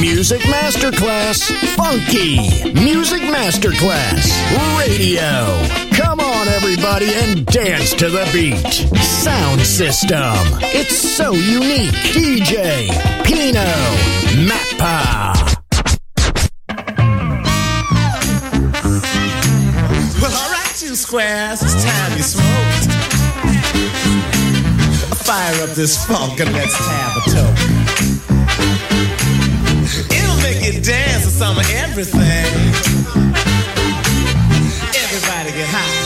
Music Masterclass Funky. Music Masterclass Radio. Come on, everybody, and dance to the beat. Sound system. It's so unique. DJ Pino Mappa. Well, all right, you squares, it's time you smoked. Fire up this funk and let's have a toast. some everything. Everybody get high.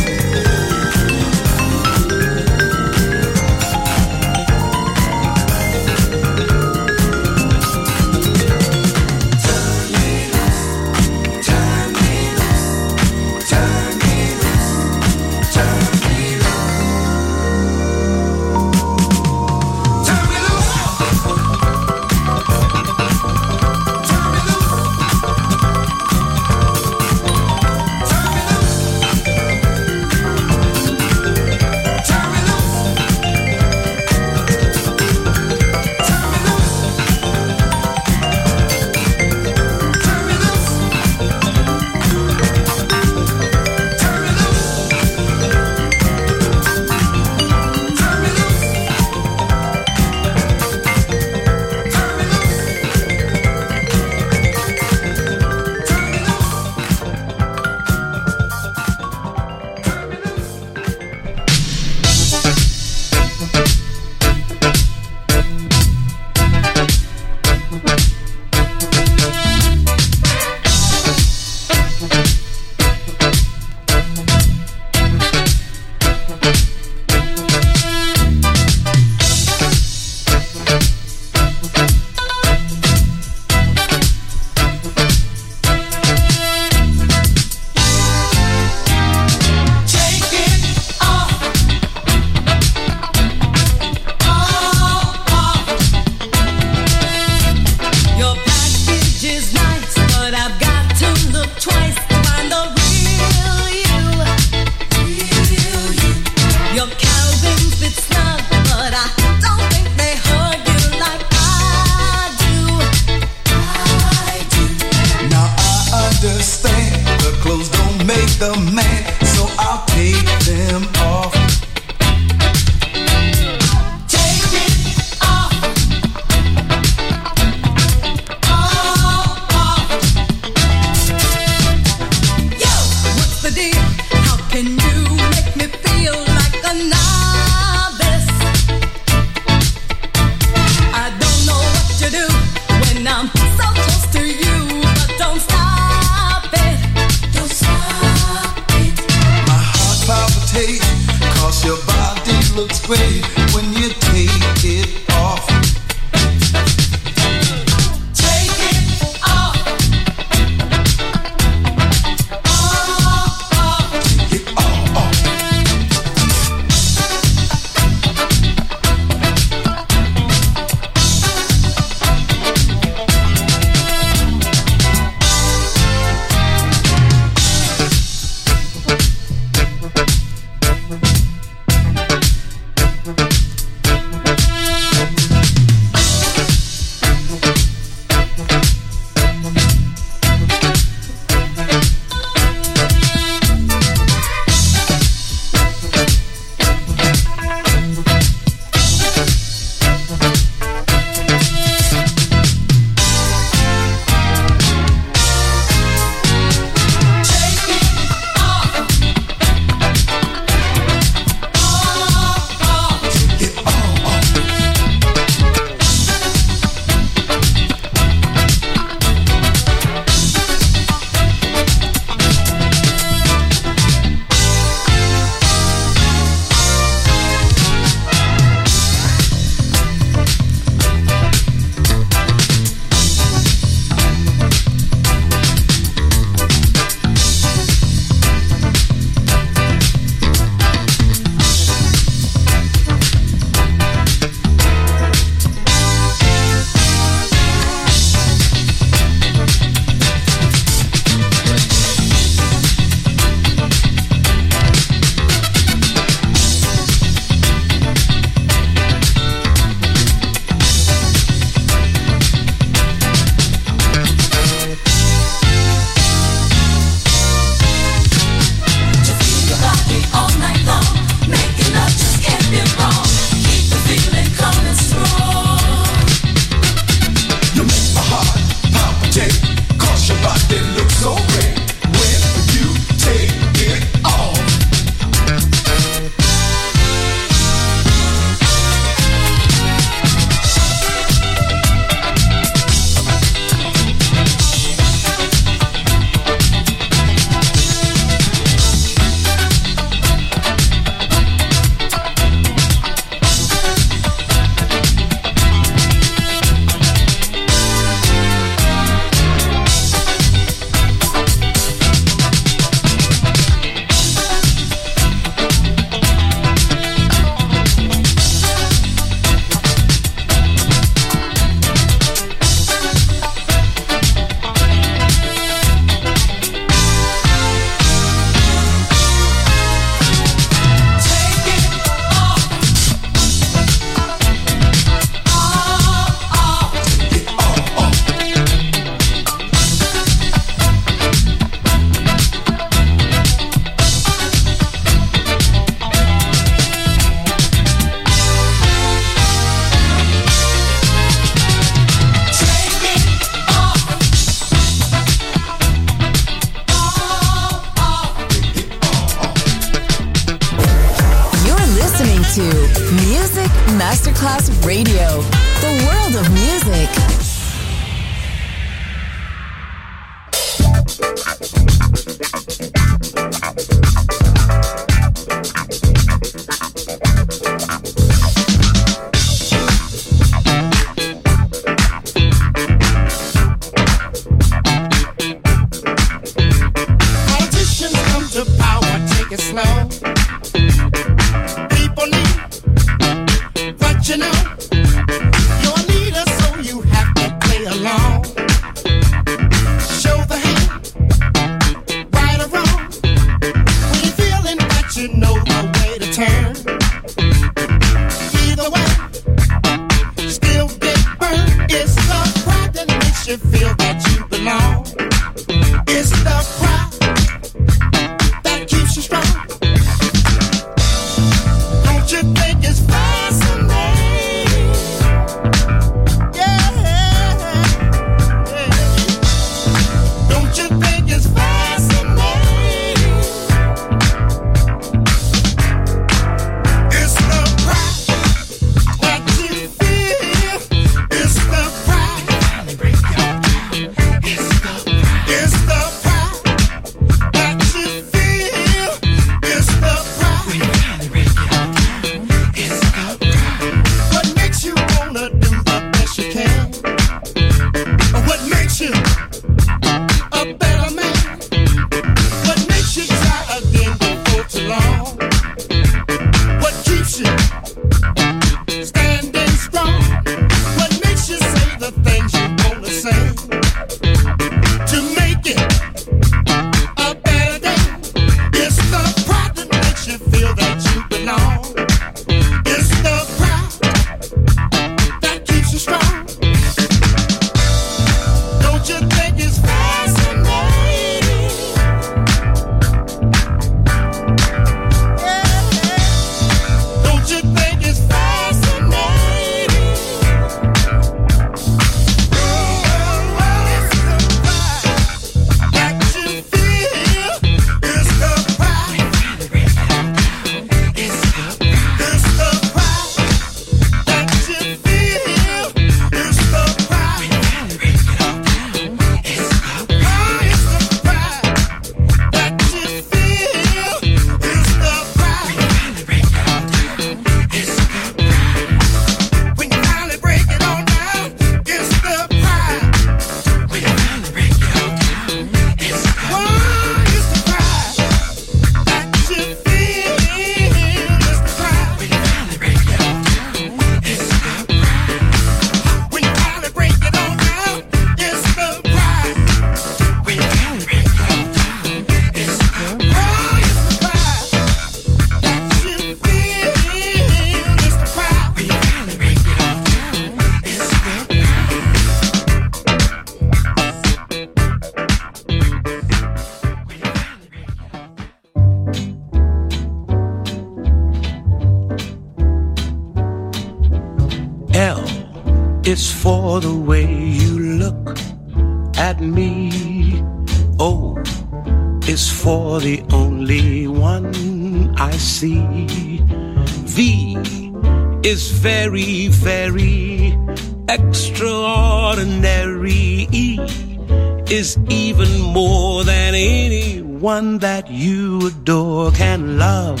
That you adore can love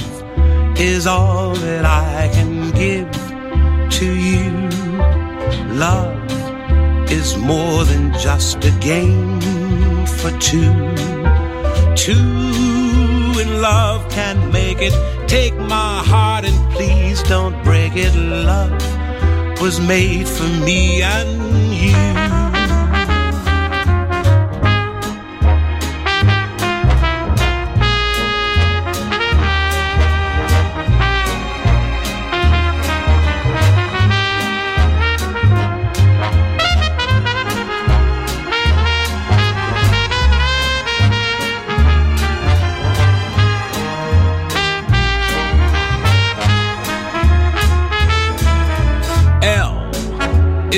is all that I can give to you. Love is more than just a game for two. Two in love can make it. Take my heart and please don't break it. Love was made for me and you.